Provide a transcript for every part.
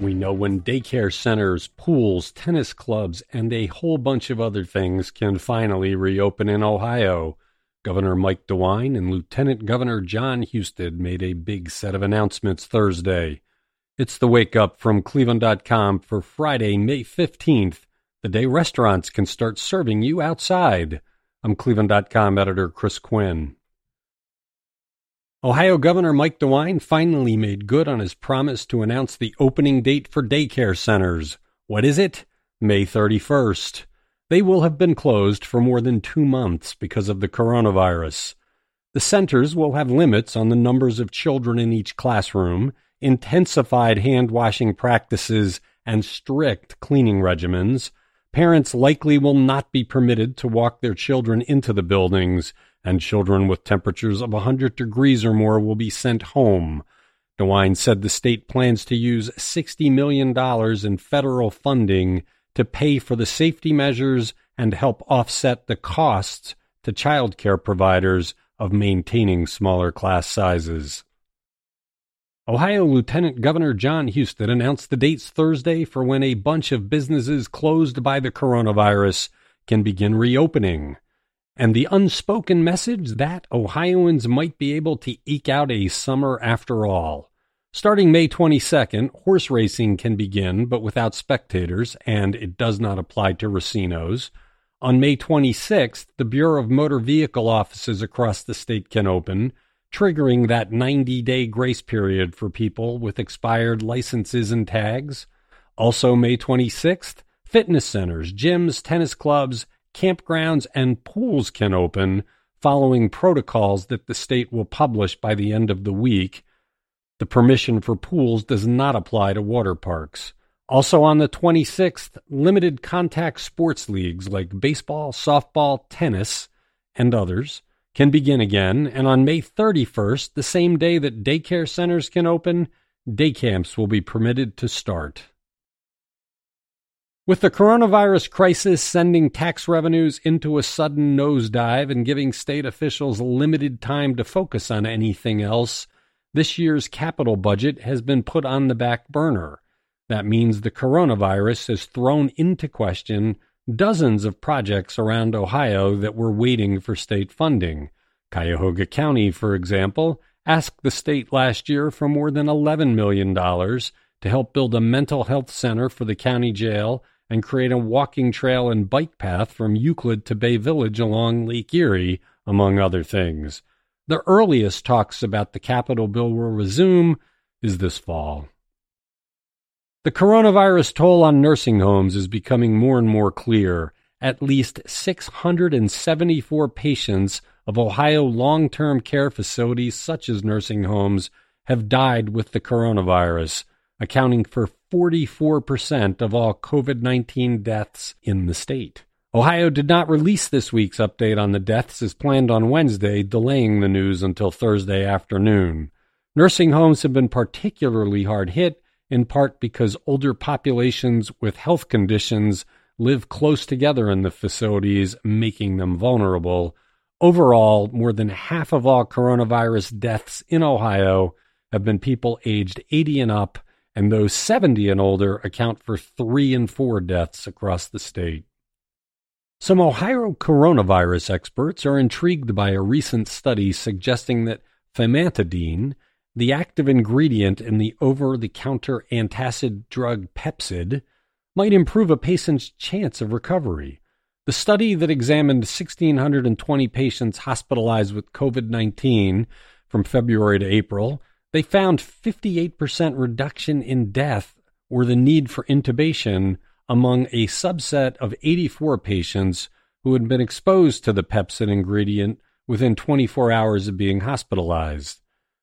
We know when daycare centers, pools, tennis clubs, and a whole bunch of other things can finally reopen in Ohio. Governor Mike DeWine and Lieutenant Governor John Husted made a big set of announcements Thursday. It's the wake up from Cleveland.com for Friday, May 15th, the day restaurants can start serving you outside. I'm Cleveland.com editor Chris Quinn. Ohio Governor Mike DeWine finally made good on his promise to announce the opening date for daycare centers. What is it? May 31st. They will have been closed for more than two months because of the coronavirus. The centers will have limits on the numbers of children in each classroom, intensified hand washing practices, and strict cleaning regimens. Parents likely will not be permitted to walk their children into the buildings and children with temperatures of 100 degrees or more will be sent home. DeWine said the state plans to use $60 million in federal funding to pay for the safety measures and help offset the costs to child care providers of maintaining smaller class sizes. Ohio Lieutenant Governor John Husted announced the dates Thursday for when a bunch of businesses closed by the coronavirus can begin reopening and the unspoken message that Ohioans might be able to eke out a summer after all. Starting May 22nd, horse racing can begin, but without spectators, and it does not apply to racinos. On May 26th, the Bureau of Motor Vehicle offices across the state can open, triggering that 90 day grace period for people with expired licenses and tags. Also, May 26th, fitness centers, gyms, tennis clubs, campgrounds, and pools can open following protocols that the state will publish by the end of the week. The permission for pools does not apply to water parks. Also on the 26th, limited contact sports leagues like baseball, softball, tennis, and others can begin again. And on May 31st, the same day that daycare centers can open, day camps will be permitted to start. With the coronavirus crisis sending tax revenues into a sudden nosedive and giving state officials limited time to focus on anything else, this year's capital budget has been put on the back burner. That means the coronavirus has thrown into question dozens of projects around Ohio that were waiting for state funding. Cuyahoga County, for example, asked the state last year for more than $11 million to help build a mental health center for the county jail and create a walking trail and bike path from Euclid to Bay Village along Lake Erie, among other things. The earliest talks about the capital bill will resume is this fall. The coronavirus toll on nursing homes is becoming more and more clear. At least 674 patients of Ohio long term care facilities, such as nursing homes, have died with the coronavirus, accounting for 44% of all COVID 19 deaths in the state. Ohio did not release this week's update on the deaths as planned on Wednesday, delaying the news until Thursday afternoon. Nursing homes have been particularly hard hit, in part because older populations with health conditions live close together in the facilities, making them vulnerable. Overall, more than half of all coronavirus deaths in Ohio have been people aged 80 and up, and those 70 and older account for three in four deaths across the state. Some Ohio coronavirus experts are intrigued by a recent study suggesting that famotidine, the active ingredient in the over the counter antacid drug Pepcid, might improve a patient's chance of recovery. The study that examined 1,620 patients hospitalized with COVID 19 from February to April they found 58% reduction in death or the need for intubation among a subset of 84 patients who had been exposed to the Pepcid ingredient within 24 hours of being hospitalized.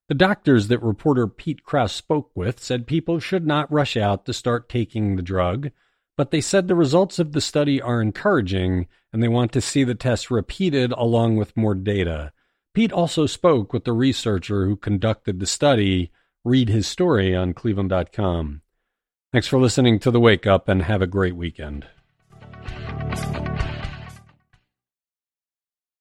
The doctors that reporter Pete Krouse spoke with said people should not rush out to start taking the drug, but they said the results of the study are encouraging and they want to see the test repeated along with more data. Pete also spoke with the researcher who conducted the study. Read his story on cleveland.com. Thanks for listening to The Wake Up and have a great weekend.